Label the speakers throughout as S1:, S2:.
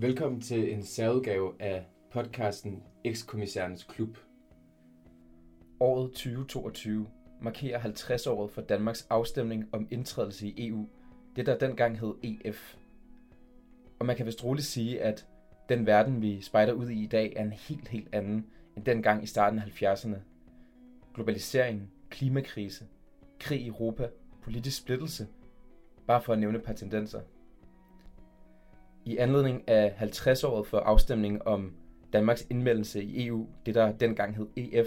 S1: Velkommen til en særudgave af podcasten Ekskommissærens Klub. Året 2022 markerer 50-året for Danmarks afstemning om indtrædelse i EU, det der dengang hed EF. Og man kan vist roligt sige, at den verden, vi spejder ud i i dag, er en helt, helt anden end dengang i starten af 70'erne. Globalisering, klimakrise, krig i Europa, politisk splittelse, bare for at nævne et par tendenser. I anledning af 50-året for afstemningen om Danmarks indmeldelse i EU, det der dengang hed EF,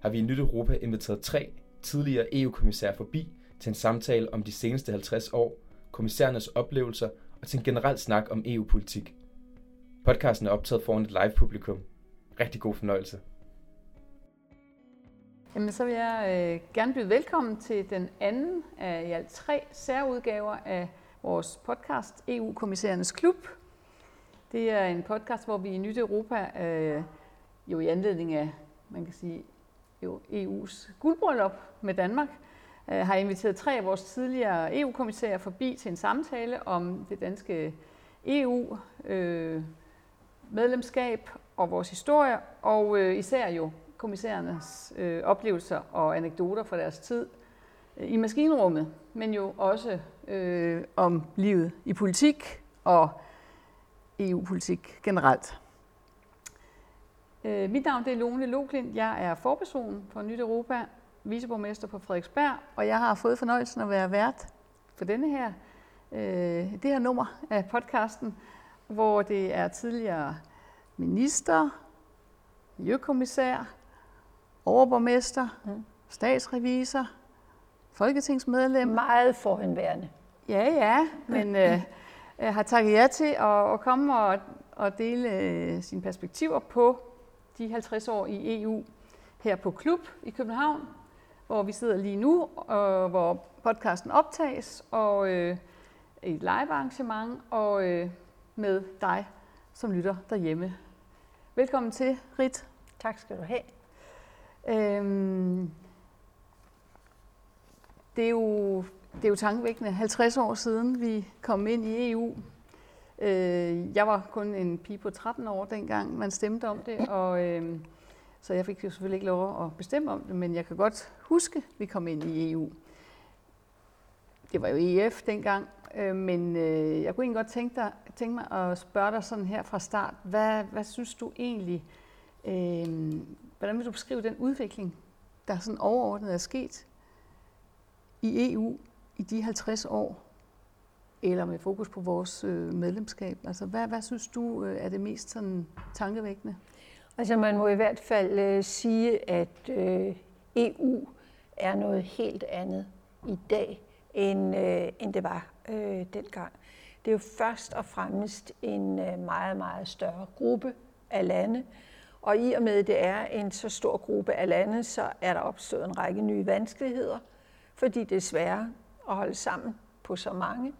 S1: har vi i Nyt Europa inviteret tre tidligere EU-kommissærer forbi til en samtale om de seneste 50 år, kommissærernes oplevelser og til en generel snak om EU-politik. Podcasten er optaget foran et live-publikum. Rigtig god fornøjelse.
S2: Jamen, så vil jeg øh, gerne byde velkommen til den anden af i alt tre særudgaver af vores podcast EU-kommissærernes Klub. Det er en podcast, hvor vi i Nyt Europa, øh, jo i anledning af, man kan sige, jo EU's guldbryllup med Danmark, øh, har inviteret tre af vores tidligere EU-kommissærer forbi til en samtale om det danske EU-medlemskab øh, og vores historie, og øh, især jo kommissærernes øh, oplevelser og anekdoter fra deres tid i maskinrummet, men jo også øh, om livet i politik og EU-politik generelt. Øh, mit navn det er Lone Loklint. Jeg er forperson for Nyt Europa, viceborgmester på Frederiksberg, og jeg har fået fornøjelsen at være vært for denne her, øh, det her nummer af podcasten, hvor det er tidligere minister, miljøkommissær, overborgmester, mm. statsrevisor, folketingsmedlem.
S3: Meget forhenværende.
S2: Ja, ja, men øh, har takket ja til at, at komme og, og dele øh, sine perspektiver på de 50 år i EU her på Klub i København, hvor vi sidder lige nu, og hvor podcasten optages, og øh, et live arrangement, og øh, med dig, som lytter derhjemme. Velkommen til, Rit.
S3: Tak skal du have.
S2: Øhm, det, er jo, det er jo tankevækkende 50 år siden, vi kom ind i EU. Øh, jeg var kun en pige på 13 år dengang, man stemte om det, og øh, så jeg fik jo selvfølgelig ikke lov at bestemme om det, men jeg kan godt huske, at vi kom ind i EU. Det var jo EF dengang, øh, men øh, jeg kunne egentlig godt tænke, dig, tænke mig at spørge dig sådan her fra start. Hvad, hvad synes du egentlig, øh, hvordan vil du beskrive den udvikling, der sådan overordnet er sket i EU i de 50 år, eller med fokus på vores øh, medlemskab? Altså, hvad, hvad synes du øh, er det mest sådan tankevækkende?
S3: Altså, man må i hvert fald øh, sige, at øh, EU er noget helt andet i dag, end, øh, end det var øh, dengang. Det er jo først og fremmest en øh, meget, meget større gruppe af lande, og i og med, at det er en så stor gruppe af lande, så er der opstået en række nye vanskeligheder, fordi det er sværere at holde sammen på så mange.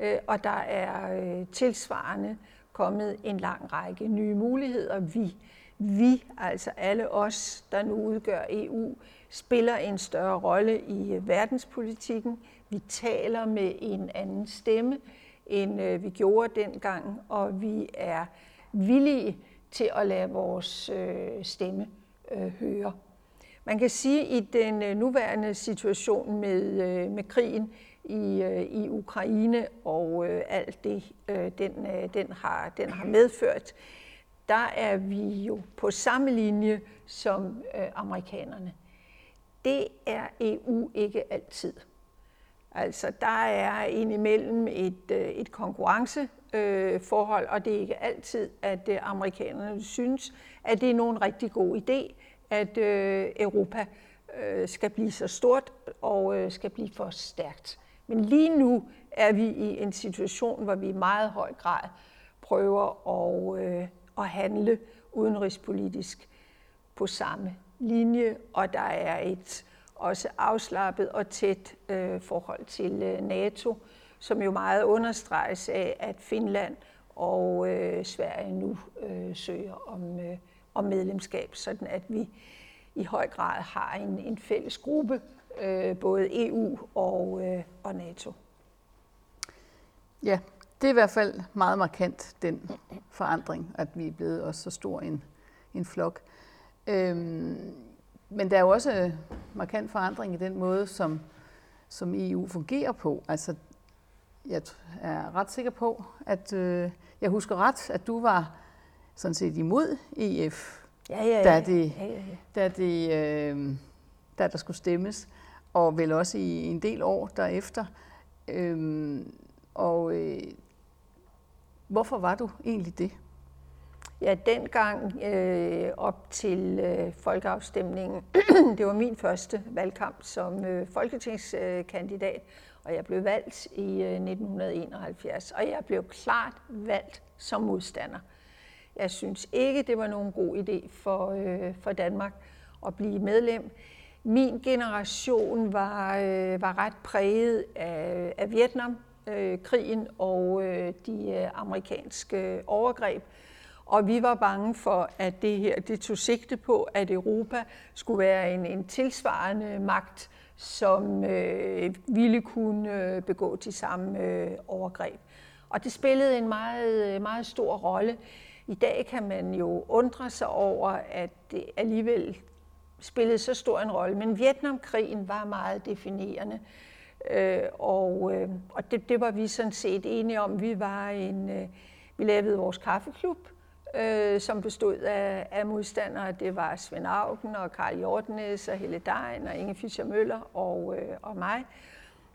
S3: Øh, og der er øh, tilsvarende kommet en lang række nye muligheder. Vi, vi, altså alle os, der nu udgør EU, spiller en større rolle i øh, verdenspolitikken. Vi taler med en anden stemme, end vi gjorde dengang, og vi er villige til at lade vores stemme høre. Man kan sige, at i den øh, nuværende situation med, øh, med krigen i, øh, i Ukraine og øh, alt det, øh, den, øh, den, har, den har medført, der er vi jo på samme linje som øh, amerikanerne. Det er EU ikke altid. Altså, der er indimellem et, øh, et konkurrenceforhold, øh, og det er ikke altid, at øh, amerikanerne synes, at det er nogen rigtig god idé, at øh, Europa øh, skal blive så stort og øh, skal blive for stærkt. Men lige nu er vi i en situation, hvor vi i meget høj grad prøver at, øh, at handle udenrigspolitisk på samme linje, og der er et også afslappet og tæt øh, forhold til øh, NATO, som jo meget understreges af, at Finland og øh, Sverige nu øh, søger om, øh, og medlemskab, sådan at vi i høj grad har en, en fælles gruppe øh, både EU og, øh, og NATO.
S2: Ja, det er i hvert fald meget markant, den forandring, at vi er blevet også så stor en, en flok. Øhm, men der er jo også øh, markant forandring i den måde, som, som EU fungerer på. Altså, jeg er ret sikker på, at øh, jeg husker ret, at du var sådan set imod EF,
S3: ja, ja, ja.
S2: da, det,
S3: ja, ja, ja.
S2: Da, det, øh, da der skulle stemmes, og vel også i en del år derefter. Øhm, og øh, hvorfor var du egentlig det?
S3: Ja, dengang øh, op til øh, folkeafstemningen, det var min første valgkamp som øh, folketingskandidat, og jeg blev valgt i øh, 1971, og jeg blev klart valgt som modstander. Jeg synes ikke, det var nogen god idé for, øh, for Danmark at blive medlem. Min generation var, øh, var ret præget af, af Vietnamkrigen øh, og øh, de øh, amerikanske overgreb. Og vi var bange for, at det her det tog sigte på, at Europa skulle være en, en tilsvarende magt, som øh, ville kunne øh, begå de samme øh, overgreb. Og det spillede en meget, meget stor rolle. I dag kan man jo undre sig over, at det alligevel spillede så stor en rolle. Men Vietnamkrigen var meget definerende. Øh, og øh, og det, det var vi sådan set enige om. Vi var en, øh, vi lavede vores kaffeklub, øh, som bestod af, af modstandere. Det var Svend Augen og Karl Jortnes og Helle Dein og Inge Fischer Møller og, øh, og mig.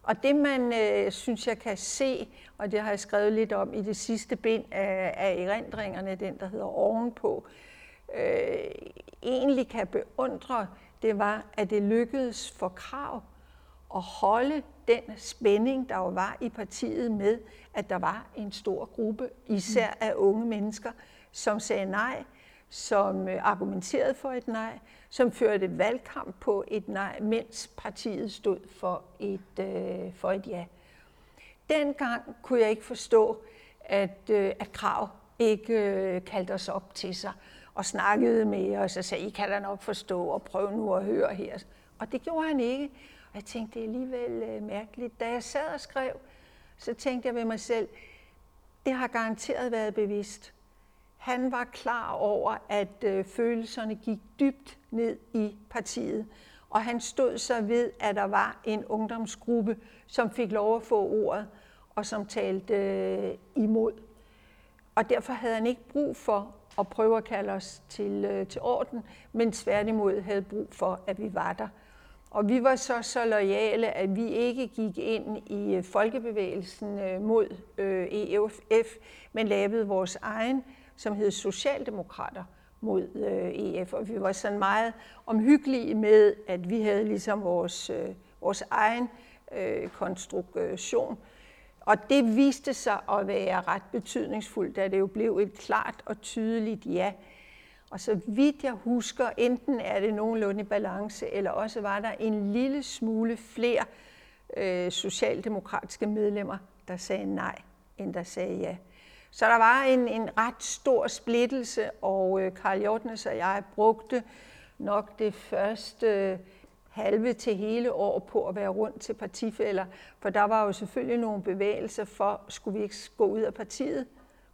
S3: Og det man øh, synes jeg kan se, og det har jeg skrevet lidt om i det sidste bind af, af erindringerne, den der hedder Ovenpå, øh, egentlig kan beundre, det var, at det lykkedes for Krav at holde den spænding, der jo var i partiet med, at der var en stor gruppe, især af unge mennesker, som sagde nej, som øh, argumenterede for et nej, som førte valgkamp på et nej, mens partiet stod for et, øh, for et ja. Dengang kunne jeg ikke forstå, at, øh, at Krav ikke øh, kaldte os op til sig og snakkede med os og sagde, I kan da nok forstå og prøv nu at høre her. Og det gjorde han ikke. Og jeg tænkte, det er alligevel øh, mærkeligt. Da jeg sad og skrev, så tænkte jeg ved mig selv, det har garanteret været bevidst. Han var klar over, at øh, følelserne gik dybt ned i partiet. Og han stod så ved, at der var en ungdomsgruppe, som fik lov at få ordet, og som talte øh, imod. Og derfor havde han ikke brug for at prøve at kalde os til, øh, til orden, men tværtimod havde brug for, at vi var der. Og vi var så så lojale, at vi ikke gik ind i øh, folkebevægelsen øh, mod øh, EFF, men lavede vores egen, som hed Socialdemokrater mod øh, EF. Og vi var sådan meget omhyggelige med, at vi havde ligesom vores, øh, vores egen øh, konstruktion. Og det viste sig at være ret betydningsfuldt, da det jo blev et klart og tydeligt ja. Og så vidt jeg husker, enten er det nogenlunde i balance, eller også var der en lille smule flere øh, socialdemokratiske medlemmer, der sagde nej, end der sagde ja. Så der var en, en ret stor splittelse, og øh, Karl Jortnes og jeg brugte nok det første øh, halve til hele år på at være rundt til partifælder, for der var jo selvfølgelig nogle bevægelser for, skulle vi ikke gå ud af partiet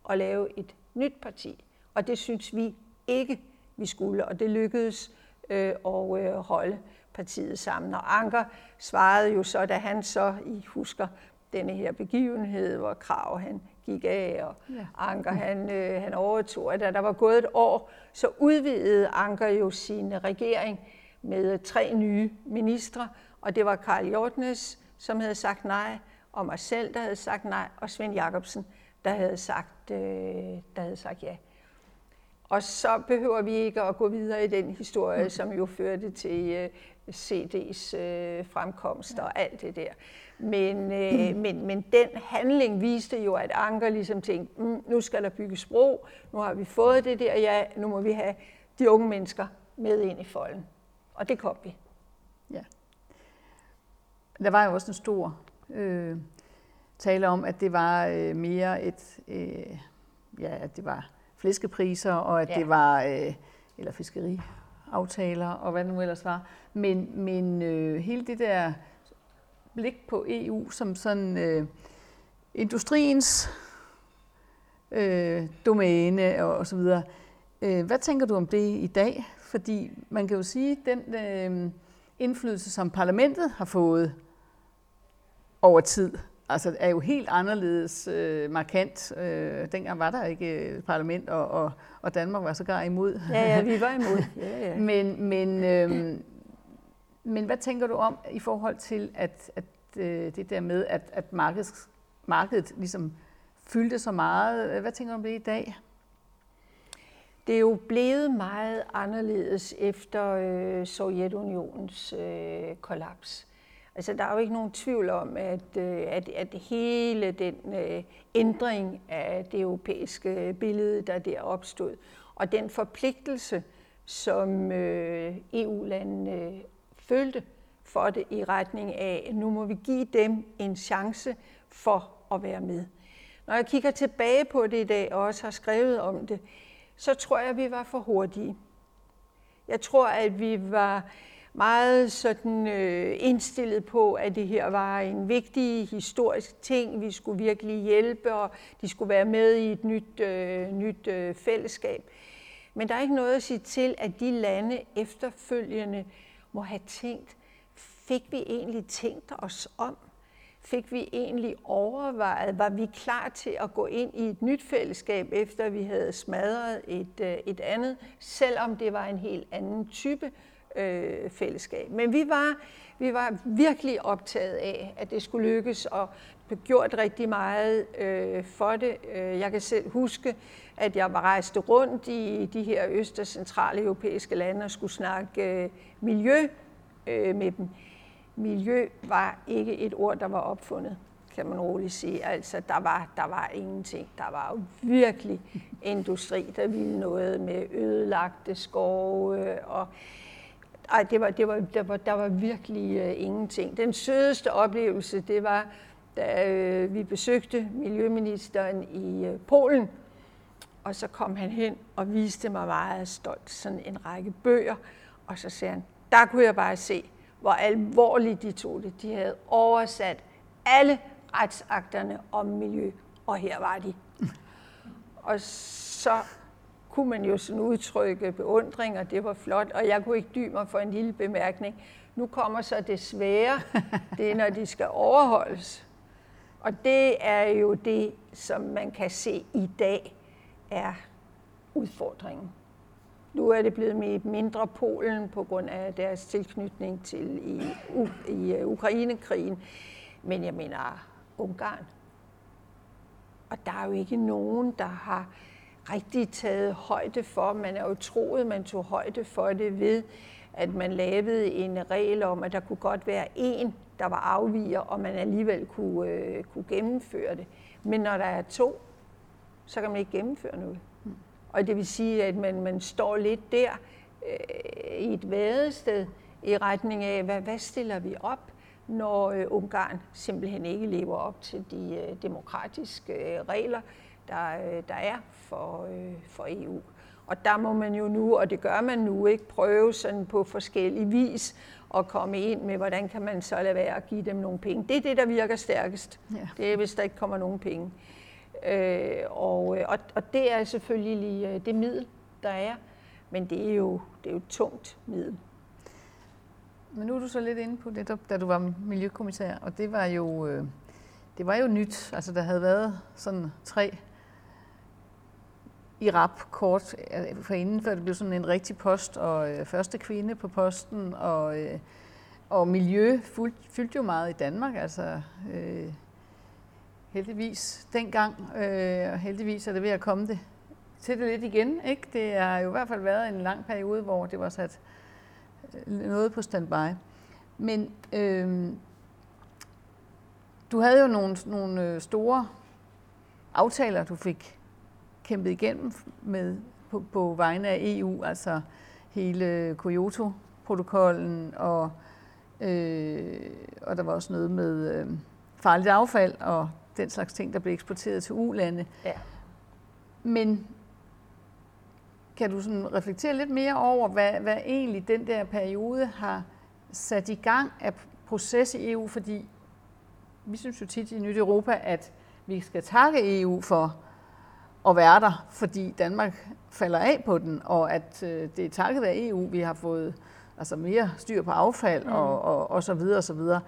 S3: og lave et nyt parti. Og det synes vi ikke, vi skulle, og det lykkedes øh, at øh, holde partiet sammen. Og Anker svarede jo så, da han så, I husker denne her begivenhed, hvor Krav han gik af, og ja. Anker han, øh, han overtog, at da der var gået et år, så udvidede Anker jo sin regering med tre nye ministre, og det var Karl Jortnes, som havde sagt nej, og mig selv, der havde sagt nej, og Svend Jacobsen, der havde sagt, øh, der havde sagt ja. Og så behøver vi ikke at gå videre i den historie, som jo førte til øh, CD's øh, fremkomst og alt det der. Men, øh, men, men den handling viste jo, at Anker ligesom tænkte, mm, nu skal der bygges bro, nu har vi fået det der, ja, nu må vi have de unge mennesker med ind i folden. Og det kom vi.
S2: Ja. Der var jo også en stor øh, tale om, at det var øh, mere et, øh, ja, at det var flæskepriser, og at ja. det var, øh, eller fiskeriaftaler, og hvad det nu ellers var. Men, men øh, hele det der blik på EU som sådan øh, industriens øh, domæne og, og så videre. Øh, hvad tænker du om det i dag? Fordi man kan jo sige, at den øh, indflydelse, som parlamentet har fået over tid, altså er jo helt anderledes øh, markant. Øh, dengang var der ikke et parlament, og, og, og Danmark var så gar imod.
S3: Ja, ja, vi var imod. Ja, ja.
S2: men, men, øh, men hvad tænker du om i forhold til at, at øh, det der med, at, at markedet, markedet ligesom fyldte så meget? Hvad tænker du om det i dag?
S3: Det er jo blevet meget anderledes efter øh, Sovjetunionens øh, kollaps. Altså, der er jo ikke nogen tvivl om, at, øh, at, at hele den øh, ændring af det europæiske billede, der der opstod, og den forpligtelse, som øh, EU-landene øh, følte for det i retning af, at nu må vi give dem en chance for at være med. Når jeg kigger tilbage på det i dag, og også har skrevet om det, så tror jeg, at vi var for hurtige. Jeg tror, at vi var meget sådan øh, indstillet på, at det her var en vigtig historisk ting. Vi skulle virkelig hjælpe, og de skulle være med i et nyt, øh, nyt øh, fællesskab. Men der er ikke noget at sige til, at de lande efterfølgende må have tænkt, fik vi egentlig tænkt os om? Fik vi egentlig overvejet, var vi klar til at gå ind i et nyt fællesskab, efter vi havde smadret et, øh, et andet, selvom det var en helt anden type øh, fællesskab. Men vi var, vi var virkelig optaget af, at det skulle lykkes, og blev gjort rigtig meget øh, for det. Øh, jeg kan selv huske, at jeg var rejst rundt i de her øst- og centrale europæiske lande og skulle snakke øh, miljø øh, med dem. Miljø var ikke et ord, der var opfundet, kan man roligt sige. Altså, der var, der var ingenting. Der var jo virkelig industri, der ville noget med ødelagte skove øh, og ej, det var, det var, der, var, der var virkelig uh, ingenting. Den sødeste oplevelse, det var, da uh, vi besøgte miljøministeren i uh, Polen, og så kom han hen og viste mig meget stolt sådan en række bøger, og så sagde han, der kunne jeg bare se, hvor alvorligt de tog det. De havde oversat alle retsakterne om miljø, og her var de. Og så kunne man jo sådan udtrykke beundring, og det var flot, og jeg kunne ikke dybe mig for en lille bemærkning. Nu kommer så det svære, det er, når de skal overholdes. Og det er jo det, som man kan se i dag er udfordringen. Nu er det blevet mindre Polen på grund af deres tilknytning til i, i uh, Ukrainekrigen. Men jeg mener Ungarn. Og der er jo ikke nogen, der har rigtig taget højde for. Man er jo troet, man tog højde for det ved, at man lavede en regel om, at der kunne godt være en, der var afviger, og man alligevel kunne, øh, kunne gennemføre det. Men når der er to, så kan man ikke gennemføre noget. Mm. Og det vil sige, at man, man står lidt der øh, i et vadested i retning af, hvad, hvad stiller vi op, når øh, Ungarn simpelthen ikke lever op til de øh, demokratiske øh, regler, der, øh, der er for, øh, for EU. Og der må man jo nu, og det gør man nu, ikke prøve sådan på forskellige vis at komme ind med, hvordan kan man så lade være at give dem nogle penge. Det er det, der virker stærkest. Ja. Det er, hvis der ikke kommer nogen penge. Øh, og, øh, og, og det er selvfølgelig øh, det middel, der er, men det er jo, det er jo et tungt middel.
S2: Men nu er du så lidt inde på det, da du var miljøkommissær, og det var jo, det var jo nyt. Altså, der havde været sådan tre i rap kort øh, for inden, før det blev sådan en rigtig post, og øh, første kvinde på posten, og, øh, og miljø fyldte jo meget i Danmark, altså øh, heldigvis dengang, øh, og heldigvis er det ved at komme det til det lidt igen. Ikke? Det har jo i hvert fald været en lang periode, hvor det var sat øh, noget på standby. Men øh, du havde jo nogle, nogle øh, store aftaler, du fik kæmpet igennem med, på, på vegne af EU, altså hele Kyoto-protokollen, og, øh, og der var også noget med øh, farligt affald og den slags ting, der blev eksporteret til ulande. Ja. Men kan du sådan reflektere lidt mere over, hvad, hvad egentlig den der periode har sat i gang af proces i EU? Fordi vi synes jo tit i Nyt Europa, at vi skal takke EU for at være der, fordi Danmark falder af på den, og at øh, det er takket af EU, vi har fået altså mere styr på affald mm. og, og, og så videre og så videre.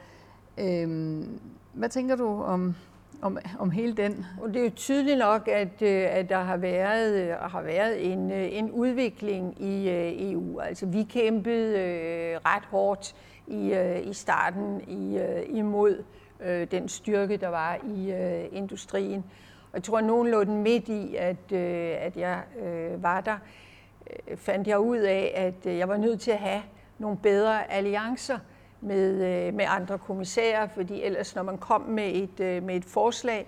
S2: Øhm, hvad tænker du om, om, om hele den?
S3: Og det er jo tydeligt nok, at, øh, at der har været, øh, har været en, øh, en udvikling i EU. Altså vi kæmpede ret hårdt i, i starten i, imod den styrke, der var i industrien. Jeg tror, at nogen lå den midt i, at, øh, at jeg øh, var der. Øh, fandt jeg ud af, at jeg var nødt til at have nogle bedre alliancer med, øh, med andre kommissærer, fordi ellers når man kom med et, øh, med et forslag,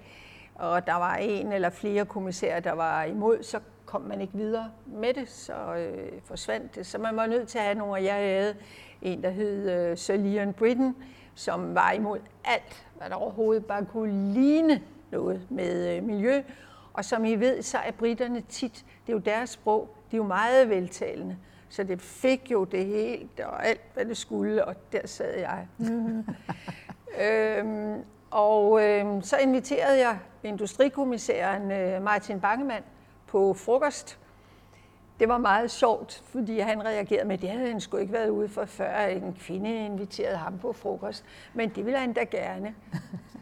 S3: og der var en eller flere kommissærer, der var imod, så kom man ikke videre med det, så øh, forsvandt det. Så man var nødt til at have nogle, og jeg havde en, der hed øh, Sir Leon Britton, som var imod alt, hvad der overhovedet bare kunne ligne noget med øh, miljø. Og som I ved, så er britterne tit, det er jo deres sprog, de er jo meget veltalende. Så det fik jo det helt og alt, hvad det skulle, og der sad jeg. øhm, og øhm, så inviterede jeg industrikommissæren øh, Martin Bangemann på frokost. Det var meget sjovt, fordi han reagerede med, at det havde han sgu ikke været ude for før, en kvinde inviterede ham på frokost. Men det ville han da gerne.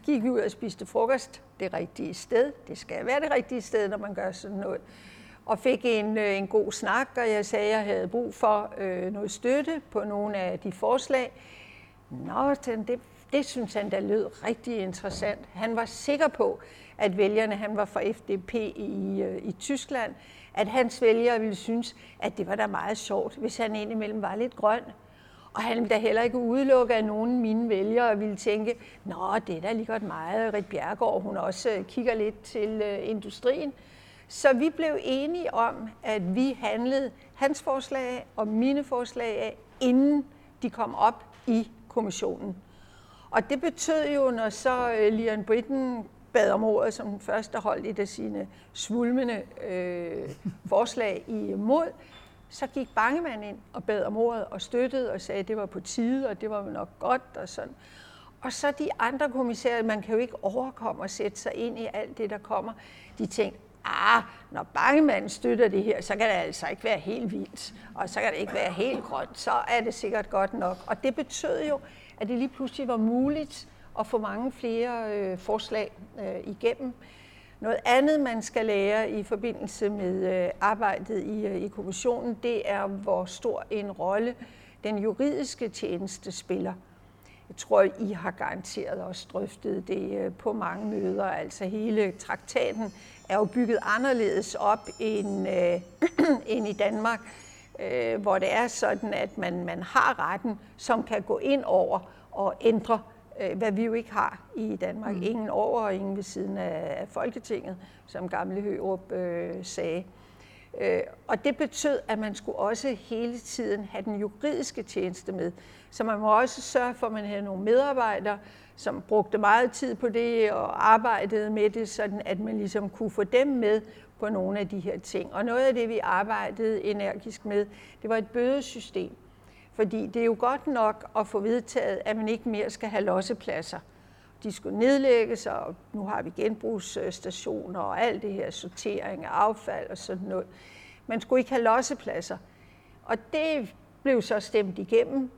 S3: Gik vi ud og spiste frokost det rigtige sted. Det skal være det rigtige sted, når man gør sådan noget og fik en, øh, en god snak, og jeg sagde, at jeg havde brug for øh, noget støtte på nogle af de forslag. Nå, det, det synes han, der lød rigtig interessant. Han var sikker på, at vælgerne, han var fra FDP i, øh, i Tyskland, at hans vælgere ville synes, at det var da meget sjovt, hvis han indimellem var lidt grøn. Og han ville da heller ikke udelukke, at nogen af mine vælgere ville tænke, nå, det er da lige godt meget. Rit Bjergård, hun også øh, kigger lidt til øh, industrien. Så vi blev enige om, at vi handlede hans forslag og mine forslag af, inden de kom op i kommissionen. Og det betød jo, når så øh, Leon Lian Britten bad om ordet som den første hold i af sine svulmende øh, forslag imod, så gik Bangemann ind og bad om ordet og støttede og sagde, at det var på tide, og det var nok godt og sådan. Og så de andre kommissærer, man kan jo ikke overkomme at sætte sig ind i alt det, der kommer. De tænkte, ah, når bangemanden støtter det her, så kan det altså ikke være helt vildt, og så kan det ikke være helt grønt, så er det sikkert godt nok. Og det betød jo, at det lige pludselig var muligt at få mange flere øh, forslag øh, igennem. Noget andet, man skal lære i forbindelse med øh, arbejdet i, øh, i kommissionen, det er, hvor stor en rolle den juridiske tjeneste spiller. Jeg tror, I har garanteret også drøftet det øh, på mange møder. Altså hele traktaten er jo bygget anderledes op end, øh, end i Danmark, øh, hvor det er sådan, at man, man har retten, som kan gå ind over og ændre, hvad vi jo ikke har i Danmark. Mm. Ingen over og ingen ved siden af, af Folketinget, som gamle Hørup øh, sagde. Øh, og det betød, at man skulle også hele tiden have den juridiske tjeneste med. Så man må også sørge for, at man havde nogle medarbejdere, som brugte meget tid på det og arbejdede med det, sådan at man ligesom kunne få dem med på nogle af de her ting. Og noget af det, vi arbejdede energisk med, det var et bødesystem. Fordi det er jo godt nok at få vedtaget, at man ikke mere skal have lossepladser. De skulle nedlægges, og nu har vi genbrugsstationer og alt det her sortering af affald og sådan noget. Man skulle ikke have lossepladser. Og det blev så stemt igennem,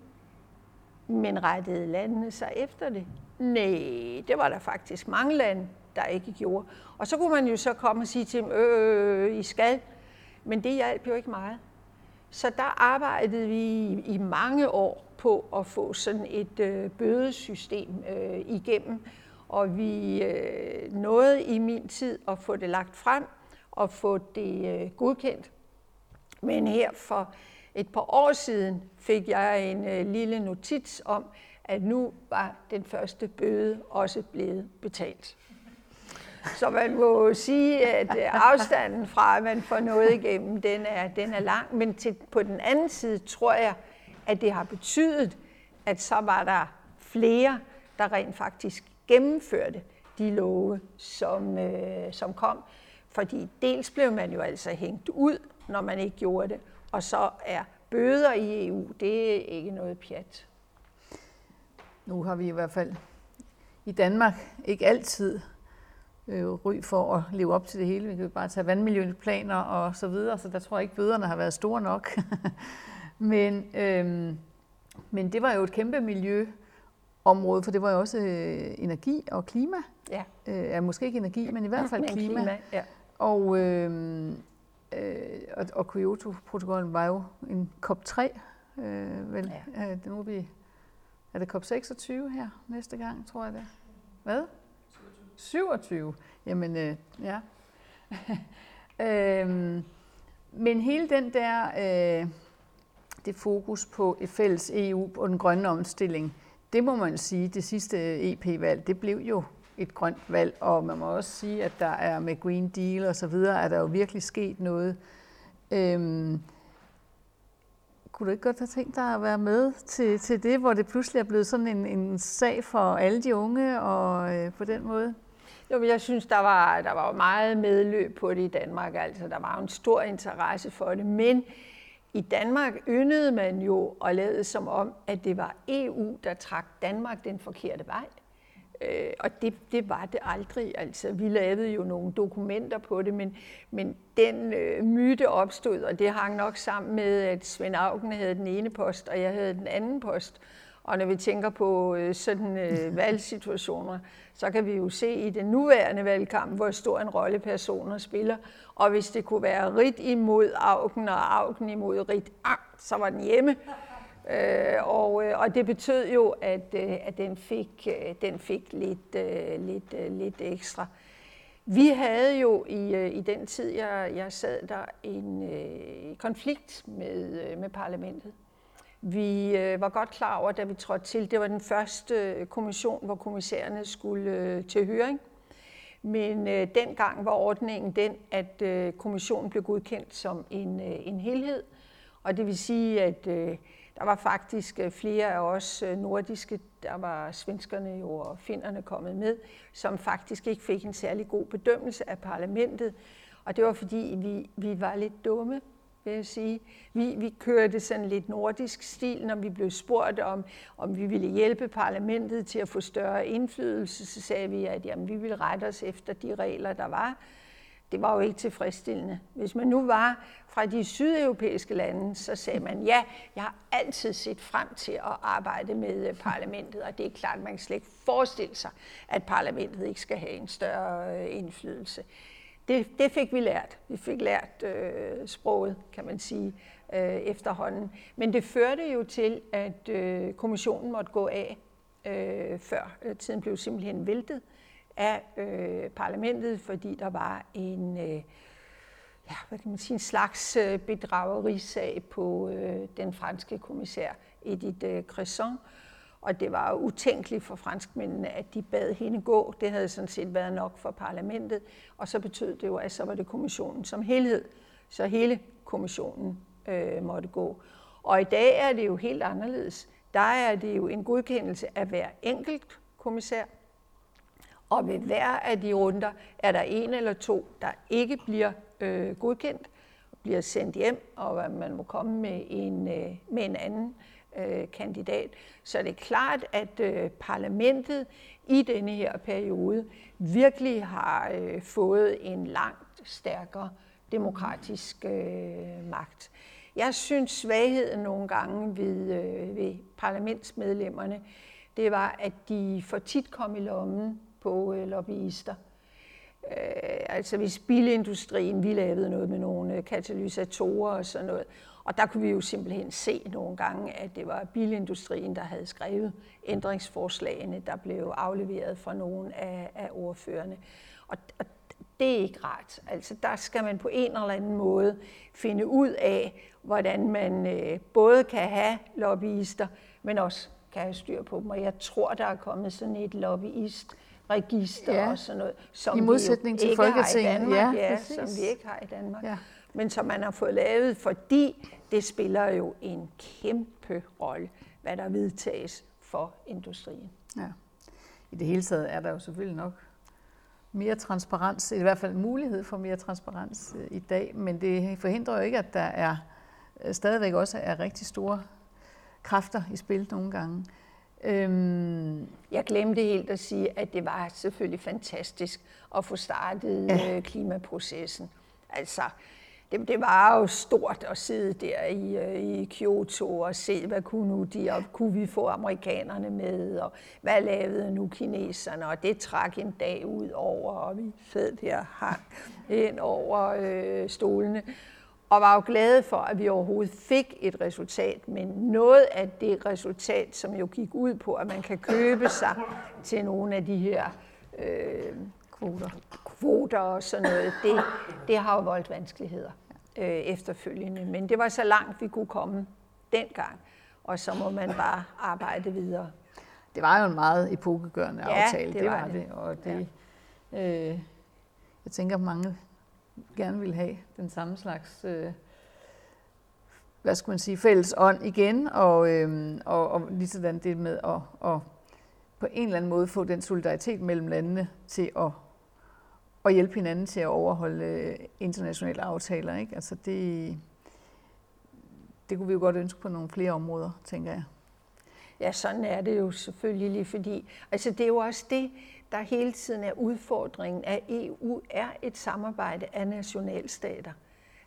S3: men rettede landene sig efter det? Nej, det var der faktisk mange lande, der ikke gjorde. Og så kunne man jo så komme og sige til dem, øh, øh, øh I skal. Men det hjalp jo ikke meget. Så der arbejdede vi i mange år på at få sådan et øh, bødesystem øh, igennem. Og vi øh, nåede i min tid at få det lagt frem og få det øh, godkendt. Men her for et par år siden fik jeg en øh, lille notits om, at nu var den første bøde også blevet betalt. Så man må sige, at øh, afstanden fra, at man får noget igennem, den er, den er lang. Men til, på den anden side tror jeg, at det har betydet, at så var der flere, der rent faktisk gennemførte de love, som, øh, som kom. Fordi dels blev man jo altså hængt ud, når man ikke gjorde det, og så er bøder i EU, det er ikke noget pjat.
S2: Nu har vi i hvert fald i Danmark ikke altid øh, ry for at leve op til det hele. Vi kan jo bare tage vandmiljøplaner og så videre, så der tror jeg ikke, bøderne har været store nok. men, øh, men det var jo et kæmpe miljøområde, for det var jo også øh, energi og klima.
S3: Ja.
S2: Øh, ja, måske ikke energi, men i hvert fald klima.
S3: klima, ja.
S2: Og, øh, øh, og, og Kyoto-protokollen var jo en COP3, øh, vel? Ja. Øh, nu er, vi, er det COP26 her næste gang, tror jeg det. Hvad? 27. Jamen, øh, ja. øhm, men hele den der, øh, det fokus på et fælles EU og den grønne omstilling, det må man sige, det sidste EP-valg, det blev jo et grønt valg, og man må også sige, at der er med Green Deal og så videre, at der jo virkelig sket noget. Øhm, kunne du ikke godt have tænkt dig at være med til, til det, hvor det pludselig er blevet sådan en, en sag for alle de unge, og øh, på den måde?
S3: Jo, men jeg synes, der var, der var meget medløb på det i Danmark. Altså, der var en stor interesse for det. Men i Danmark yndede man jo at lade som om, at det var EU, der trak Danmark den forkerte vej. Øh, og det, det var det aldrig. Altså, vi lavede jo nogle dokumenter på det, men, men den øh, myte opstod, og det hang nok sammen med, at Svend Augen havde den ene post, og jeg havde den anden post. Og når vi tænker på øh, sådan øh, valgsituationer, så kan vi jo se i den nuværende valgkamp, hvor stor en rolle personer spiller. Og hvis det kunne være rigt imod Augen og Augen imod rigt, ah, så var den hjemme. Øh, og, øh, og det betød jo, at, øh, at den fik, øh, den fik lidt, øh, lidt, øh, lidt ekstra. Vi havde jo i, øh, i den tid, jeg, jeg sad der, en øh, konflikt med, øh, med parlamentet. Vi øh, var godt klar over, da vi trådte til, det var den første øh, kommission, hvor kommissærerne skulle øh, til høring. Men øh, dengang var ordningen den, at øh, kommissionen blev godkendt som en, øh, en helhed. Og det vil sige, at øh, der var faktisk øh, flere af os øh, nordiske, der var svenskerne jo og finnerne kommet med, som faktisk ikke fik en særlig god bedømmelse af parlamentet. Og det var fordi, vi, vi var lidt dumme vil jeg sige. Vi, vi kørte sådan lidt nordisk stil, når vi blev spurgt om, om vi ville hjælpe parlamentet til at få større indflydelse, så sagde vi, at jamen, vi ville rette os efter de regler, der var. Det var jo ikke tilfredsstillende. Hvis man nu var fra de sydeuropæiske lande, så sagde man, ja, jeg har altid set frem til at arbejde med øh, parlamentet, og det er klart, man kan slet ikke forestille sig, at parlamentet ikke skal have en større øh, indflydelse det, det fik vi lært. Vi fik lært øh, sproget, kan man sige, øh, efterhånden. Men det førte jo til, at øh, kommissionen måtte gå af, øh, før øh, tiden blev simpelthen væltet af øh, parlamentet, fordi der var en, øh, ja, hvad kan man sige, en slags øh, bedragerisag på øh, den franske kommissær Edith øh, Cresson, øh, og det var utænkeligt for franskmændene, at de bad hende gå. Det havde sådan set været nok for parlamentet. Og så betød det jo, at så var det kommissionen som helhed. Så hele kommissionen øh, måtte gå. Og i dag er det jo helt anderledes. Der er det jo en godkendelse af hver enkelt kommissær. Og ved hver af de runder er der en eller to, der ikke bliver øh, godkendt, bliver sendt hjem, og man må komme med en, øh, med en anden øh, kandidat. Så det er klart, at øh, parlamentet i denne her periode virkelig har øh, fået en langt stærkere demokratisk øh, magt. Jeg synes, svagheden nogle gange ved, øh, ved parlamentsmedlemmerne, det var, at de for tit kom i lommen på øh, lobbyister. Øh, altså hvis bilindustrien, vi lavede noget med nogle øh, katalysatorer og sådan noget, og der kunne vi jo simpelthen se nogle gange, at det var bilindustrien, der havde skrevet ændringsforslagene, der blev afleveret fra nogle af, af ordførerne. Og, og det er ikke rart. Altså der skal man på en eller anden måde finde ud af, hvordan man øh, både kan have lobbyister, men også kan have styr på dem. Og jeg tror, der er kommet sådan et lobbyist register ja. og sådan noget, som
S2: I modsætning
S3: vi
S2: til
S3: ikke
S2: Folketinget.
S3: har i Danmark,
S2: ja,
S3: ja, som vi ikke har i Danmark.
S2: Ja.
S3: Men som man har fået lavet, fordi det spiller jo en kæmpe rolle, hvad der vedtages for industrien.
S2: Ja. I det hele taget er der jo selvfølgelig nok mere transparens, i hvert fald mulighed for mere transparens øh, i dag, men det forhindrer jo ikke, at der er øh, stadigvæk også er rigtig store kræfter i spil nogle gange.
S3: Øhm, jeg glemte helt at sige, at det var selvfølgelig fantastisk at få startet ja. Øh, klimaprocessen. Altså, det, det var jo stort at sidde der i, øh, i Kyoto og se, hvad kunne nu de, og kunne vi få amerikanerne med, og hvad lavede nu kineserne, og det trak en dag ud over, og vi sad der hang ind over øh, stolene, og var jo glade for, at vi overhovedet fik et resultat, men noget af det resultat, som jo gik ud på, at man kan købe sig til nogle af de her øh, kvoter. kvoter og sådan noget, det, det har jo voldt vanskeligheder øh, efterfølgende. Men det var så langt, vi kunne komme dengang, og så må man bare arbejde videre.
S2: Det var jo en meget epokegørende ja, aftale, det, det var det. det. Og det ja. øh, jeg tænker, mange gerne vil have den samme slags, øh, hvad skal man sige, fælles ånd igen, og, øh, og, og lige sådan det med at, at på en eller anden måde få den solidaritet mellem landene til at, og hjælpe hinanden til at overholde øh, internationale aftaler. Ikke? Altså det, det kunne vi jo godt ønske på nogle flere områder, tænker jeg.
S3: Ja, sådan er det jo selvfølgelig, fordi altså det er jo også det, der hele tiden er udfordringen at EU, er et samarbejde af nationalstater.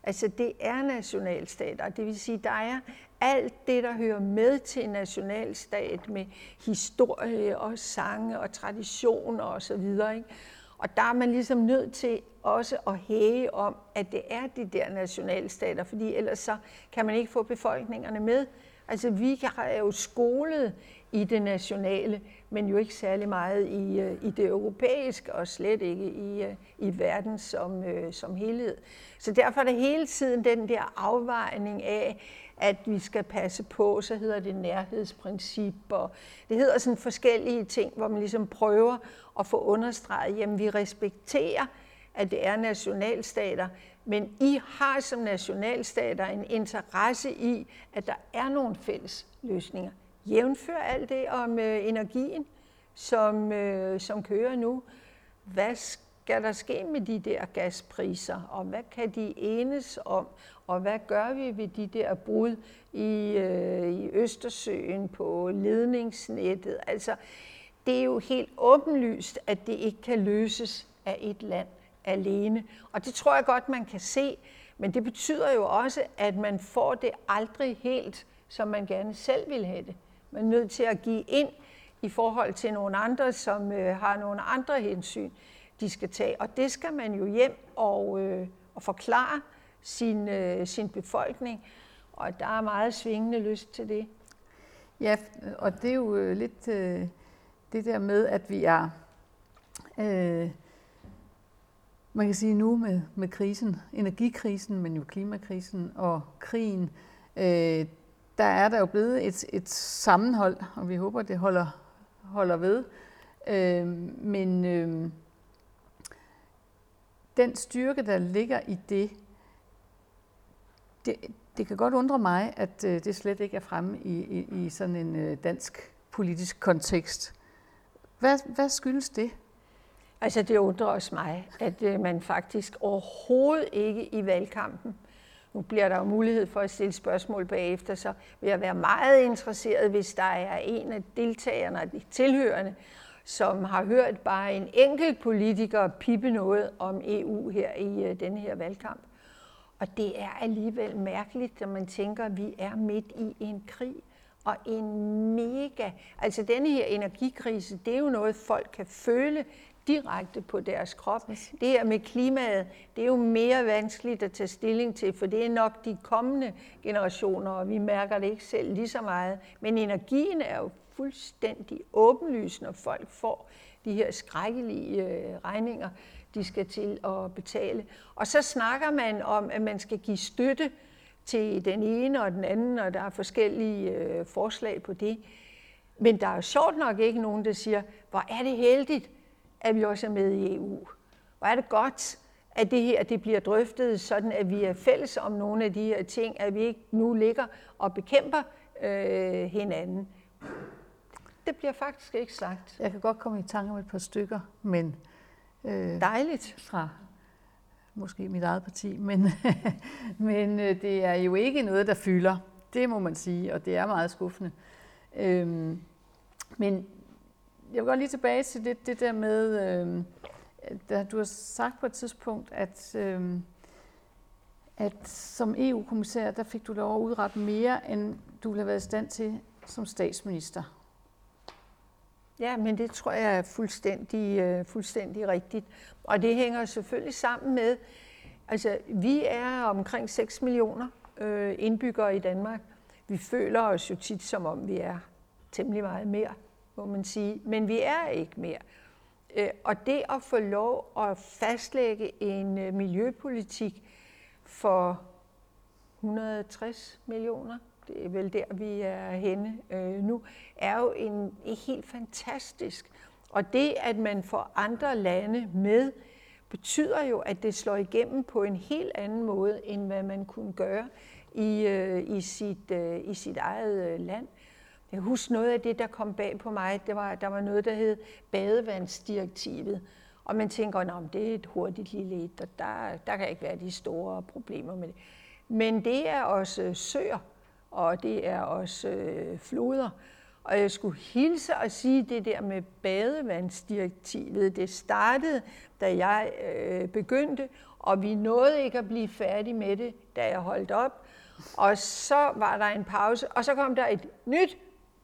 S3: Altså det er nationalstater, det vil sige, der er alt det, der hører med til en nationalstat med historie og sange og traditioner osv. Og, og der er man ligesom nødt til også at hæge om, at det er de der nationalstater, fordi ellers så kan man ikke få befolkningerne med. Altså vi er jo skolet i det nationale, men jo ikke særlig meget i, øh, i det europæiske, og slet ikke i, øh, i verden som, øh, som helhed. Så derfor er der hele tiden den der afvejning af, at vi skal passe på, så hedder det nærhedsprincip, og det hedder sådan forskellige ting, hvor man ligesom prøver at få understreget, jamen vi respekterer, at det er nationalstater, men I har som nationalstater en interesse i, at der er nogle fælles løsninger jævnfør alt det om øh, energien, som, øh, som kører nu. Hvad skal der ske med de der gaspriser, og hvad kan de enes om, og hvad gør vi ved de der brud i, øh, i Østersøen på ledningsnettet? Altså, det er jo helt åbenlyst, at det ikke kan løses af et land alene. Og det tror jeg godt, man kan se, men det betyder jo også, at man får det aldrig helt, som man gerne selv vil have det. Man er nødt til at give ind i forhold til nogle andre, som øh, har nogle andre hensyn, de skal tage. Og det skal man jo hjem og, øh, og forklare sin, øh, sin befolkning. Og der er meget svingende lyst til det.
S2: Ja, og det er jo øh, lidt øh, det der med, at vi er, øh, man kan sige nu med, med krisen, energikrisen, men jo klimakrisen og krigen, øh, der er der jo blevet et, et sammenhold, og vi håber, det holder, holder ved. Øh, men øh, den styrke, der ligger i det, det, det kan godt undre mig, at øh, det slet ikke er fremme i, i, i sådan en øh, dansk politisk kontekst. Hvad, hvad skyldes det?
S3: Altså det undrer også mig, at øh, man faktisk overhovedet ikke i valgkampen nu bliver der jo mulighed for at stille spørgsmål bagefter, så vil jeg være meget interesseret, hvis der er en af deltagerne og de tilhørende, som har hørt bare en enkelt politiker pippe noget om EU her i øh, denne her valgkamp. Og det er alligevel mærkeligt, når man tænker, at vi er midt i en krig og en mega... Altså denne her energikrise, det er jo noget, folk kan føle direkte på deres krop. Det her med klimaet, det er jo mere vanskeligt at tage stilling til, for det er nok de kommende generationer, og vi mærker det ikke selv lige så meget. Men energien er jo fuldstændig åbenlys, når folk får de her skrækkelige øh, regninger, de skal til at betale. Og så snakker man om, at man skal give støtte til den ene og den anden, og der er forskellige øh, forslag på det. Men der er jo sjovt nok ikke nogen, der siger, hvor er det heldigt, at vi også er med i EU. Hvor er det godt, at det her det bliver drøftet, sådan at vi er fælles om nogle af de her ting, at vi ikke nu ligger og bekæmper øh, hinanden. Det bliver faktisk ikke sagt.
S2: Jeg kan godt komme i tanke om et par stykker, men...
S3: Øh, Dejligt.
S2: Fra måske mit eget parti, men, men øh, det er jo ikke noget, der fylder. Det må man sige, og det er meget skuffende. Øhm, Men jeg vil godt lige tilbage til det, det der med, øhm, øh, da du har sagt på et tidspunkt, at, øh, at som EU-kommissær, der fik du lov at udrette mere, end du ville have været i stand til som statsminister.
S3: Ja, men det tror jeg er fuldstændig, øh, fuldstændig rigtigt. Og det hænger selvfølgelig sammen med, altså vi er omkring 6 millioner øh, indbyggere i Danmark. Vi føler os jo tit som om, vi er temmelig meget mere, må man sige. Men vi er ikke mere. Øh, og det at få lov at fastlægge en øh, miljøpolitik for 160 millioner, det er vel der, vi er henne øh, nu, er jo en, en helt fantastisk. Og det, at man får andre lande med, betyder jo, at det slår igennem på en helt anden måde, end hvad man kunne gøre i, øh, i, sit, øh, i sit eget øh, land. Jeg husker noget af det, der kom bag på mig. Det var, der var noget, der hed badevandsdirektivet. Og man tænker, at det er et hurtigt lille et, og der, der kan ikke være de store problemer med det. Men det er også søer, og det er også øh, floder. Og jeg skulle hilse og sige det der med badevandsdirektivet. Det startede, da jeg øh, begyndte, og vi nåede ikke at blive færdige med det, da jeg holdt op. Og så var der en pause, og så kom der et nyt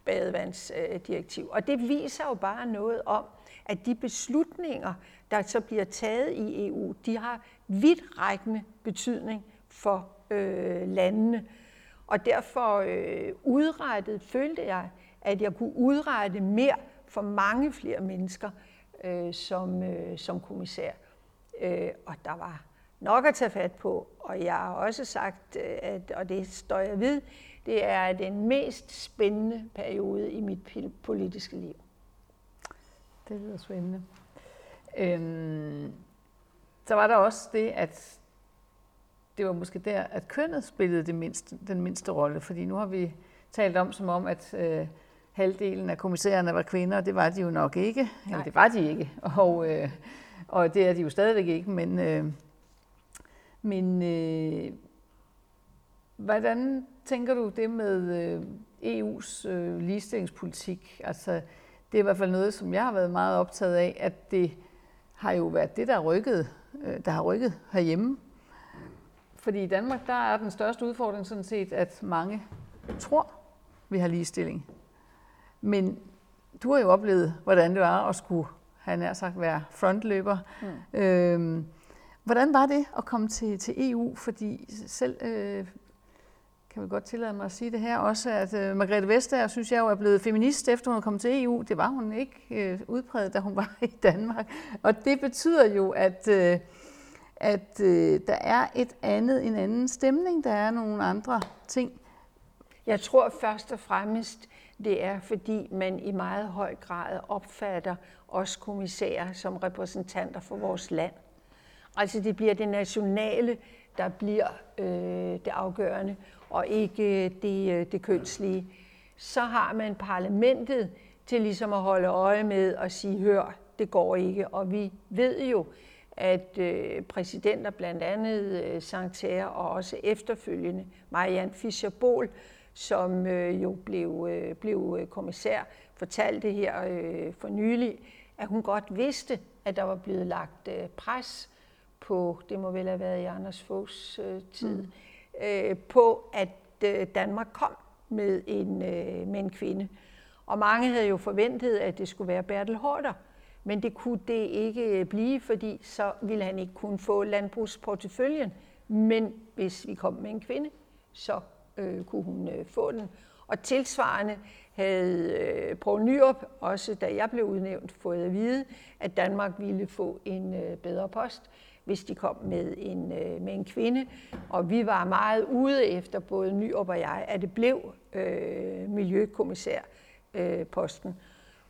S3: badevandsdirektiv. Og det viser jo bare noget om, at de beslutninger, der så bliver taget i EU, de har vidtrækkende betydning for øh, landene. Og derfor øh, udrettet, følte jeg, at jeg kunne udrette mere for mange flere mennesker øh, som, øh, som kommissær. Øh, og der var nok at tage fat på, og jeg har også sagt, øh, at, og det står jeg ved, det er den mest spændende periode i mit politiske liv.
S2: Det lyder spændende. Øhm, så var der også det, at det var måske der, at kønnet spillede det mindste, den mindste rolle, fordi nu har vi talt om som om, at øh, halvdelen af kommissærerne var kvinder, og det var de jo nok ikke. Eller det var de ikke, og, øh, og det er de jo stadigvæk ikke, men, øh, men øh, hvordan tænker du det med øh, EU's øh, ligestillingspolitik? Altså, det er i hvert fald noget, som jeg har været meget optaget af, at det har jo været det, der, rykket, øh, der har rykket herhjemme. Fordi i Danmark, der er den største udfordring sådan set, at mange tror, vi har ligestilling. Men du har jo oplevet, hvordan det var at skulle, have nær sagt, være frontløber. Mm. Øhm, hvordan var det at komme til, til EU? Fordi selv øh, kan vel godt tillade mig at sige det her også, at øh, Margrethe Vestager, synes jeg jo, er blevet feminist, efter hun er kommet til EU. Det var hun ikke øh, udpræget, da hun var i Danmark. Og det betyder jo, at, øh, at øh, der er et andet, en anden stemning, der er nogle andre ting.
S3: Jeg tror først og fremmest, det er fordi man i meget høj grad opfatter os kommissærer som repræsentanter for vores land. Altså det bliver det nationale, der bliver øh, det afgørende og ikke øh, det, øh, det kønslige, så har man parlamentet til ligesom at holde øje med og sige, hør, det går ikke. Og vi ved jo, at øh, præsidenter, blandt andet øh, Santer og også efterfølgende Marianne Fischer-Bohl, som øh, jo blev, øh, blev øh, kommissær, fortalte her øh, for nylig, at hun godt vidste, at der var blevet lagt øh, pres på, det må vel have været i Anders Foghs øh, tid, mm øh, på, at øh, Danmark kom med en, øh, med en kvinde. Og mange havde jo forventet, at det skulle være Bertel Hårder, men det kunne det ikke blive, fordi så ville han ikke kunne få landbrugsporteføljen. Men hvis vi kom med en kvinde, så øh, kunne hun øh, få den. Og tilsvarende havde øh, Poul Nyrup, også da jeg blev udnævnt, fået at vide, at Danmark ville få en øh, bedre post hvis de kom med en, øh, med en kvinde. Og vi var meget ude efter, både Nyrup og jeg, at det blev øh, miljøkommissærposten. Øh,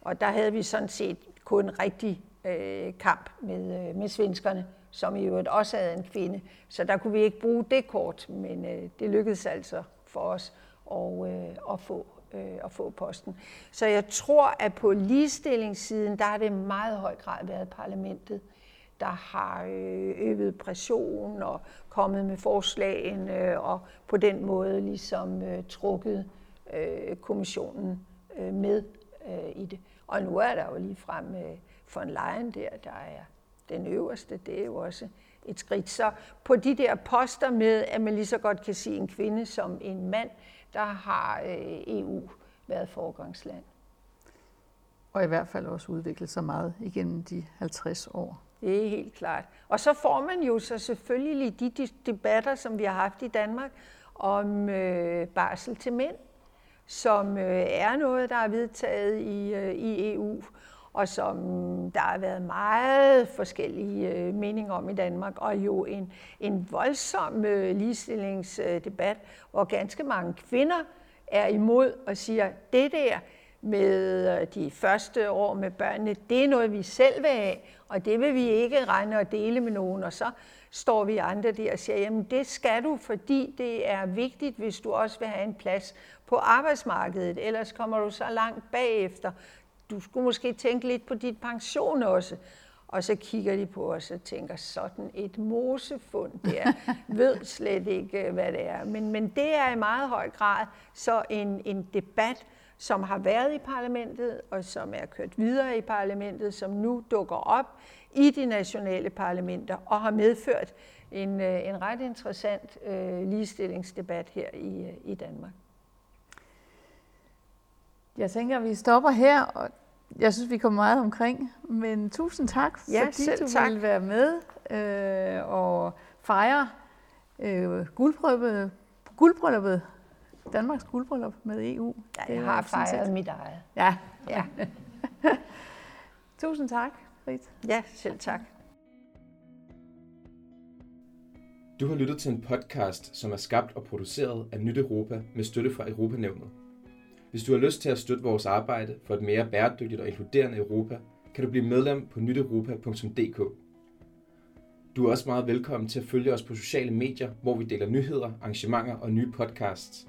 S3: og der havde vi sådan set kun en rigtig øh, kamp med, øh, med svenskerne, som i øvrigt også havde en kvinde. Så der kunne vi ikke bruge det kort, men øh, det lykkedes altså for os at, øh, at få øh, at få posten. Så jeg tror, at på ligestillingssiden, der har det i meget høj grad været parlamentet, der har øh, øvet pression og kommet med forslagene og på den måde ligesom øh, trukket øh, kommissionen med i det. Og nu er der jo lige frem von Leyen der, der er den øverste, det er jo også et skridt. Så på de der poster med, at man lige så godt kan sige en kvinde som en mand, der har EU været foregangsland.
S2: Og i hvert fald også udviklet sig meget igennem de 50 år.
S3: Det er helt klart. Og så får man jo så selvfølgelig de debatter, som vi har haft i Danmark, om øh, barsel til mænd, som øh, er noget, der er vedtaget i, øh, i EU, og som der har været meget forskellige øh, meninger om i Danmark, og jo en, en voldsom øh, ligestillingsdebat, hvor ganske mange kvinder er imod og siger, det der med øh, de første år med børnene, det er noget, vi selv vil have, og det vil vi ikke regne og dele med nogen. Og så står vi andre der og siger, jamen det skal du, fordi det er vigtigt, hvis du også vil have en plads på arbejdsmarkedet. Ellers kommer du så langt bagefter. Du skulle måske tænke lidt på dit pension også. Og så kigger de på os og tænker, sådan et mosefund der, ved slet ikke, hvad det er. Men, men det er i meget høj grad så en, en debat, som har været i parlamentet, og som er kørt videre i parlamentet, som nu dukker op i de nationale parlamenter, og har medført en, øh, en ret interessant øh, ligestillingsdebat her i, øh, i Danmark.
S2: Jeg tænker, at vi stopper her, og jeg synes, vi kommer meget omkring. Men tusind tak,
S3: ja,
S2: fordi du tak. ville være med øh, og fejre øh, guldbrylluppet, guldbrylluppet Danmarks guldbryllup med EU.
S3: Ja, jeg har fejret mit eget.
S2: Ja. ja. Tusind tak, Rit.
S3: Ja, selv tak.
S1: Du har lyttet til en podcast, som er skabt og produceret af Nyt Europa med støtte fra Europanævnet. Hvis du har lyst til at støtte vores arbejde for et mere bæredygtigt og inkluderende Europa, kan du blive medlem på nyteuropa.dk. Du er også meget velkommen til at følge os på sociale medier, hvor vi deler nyheder, arrangementer og nye podcasts.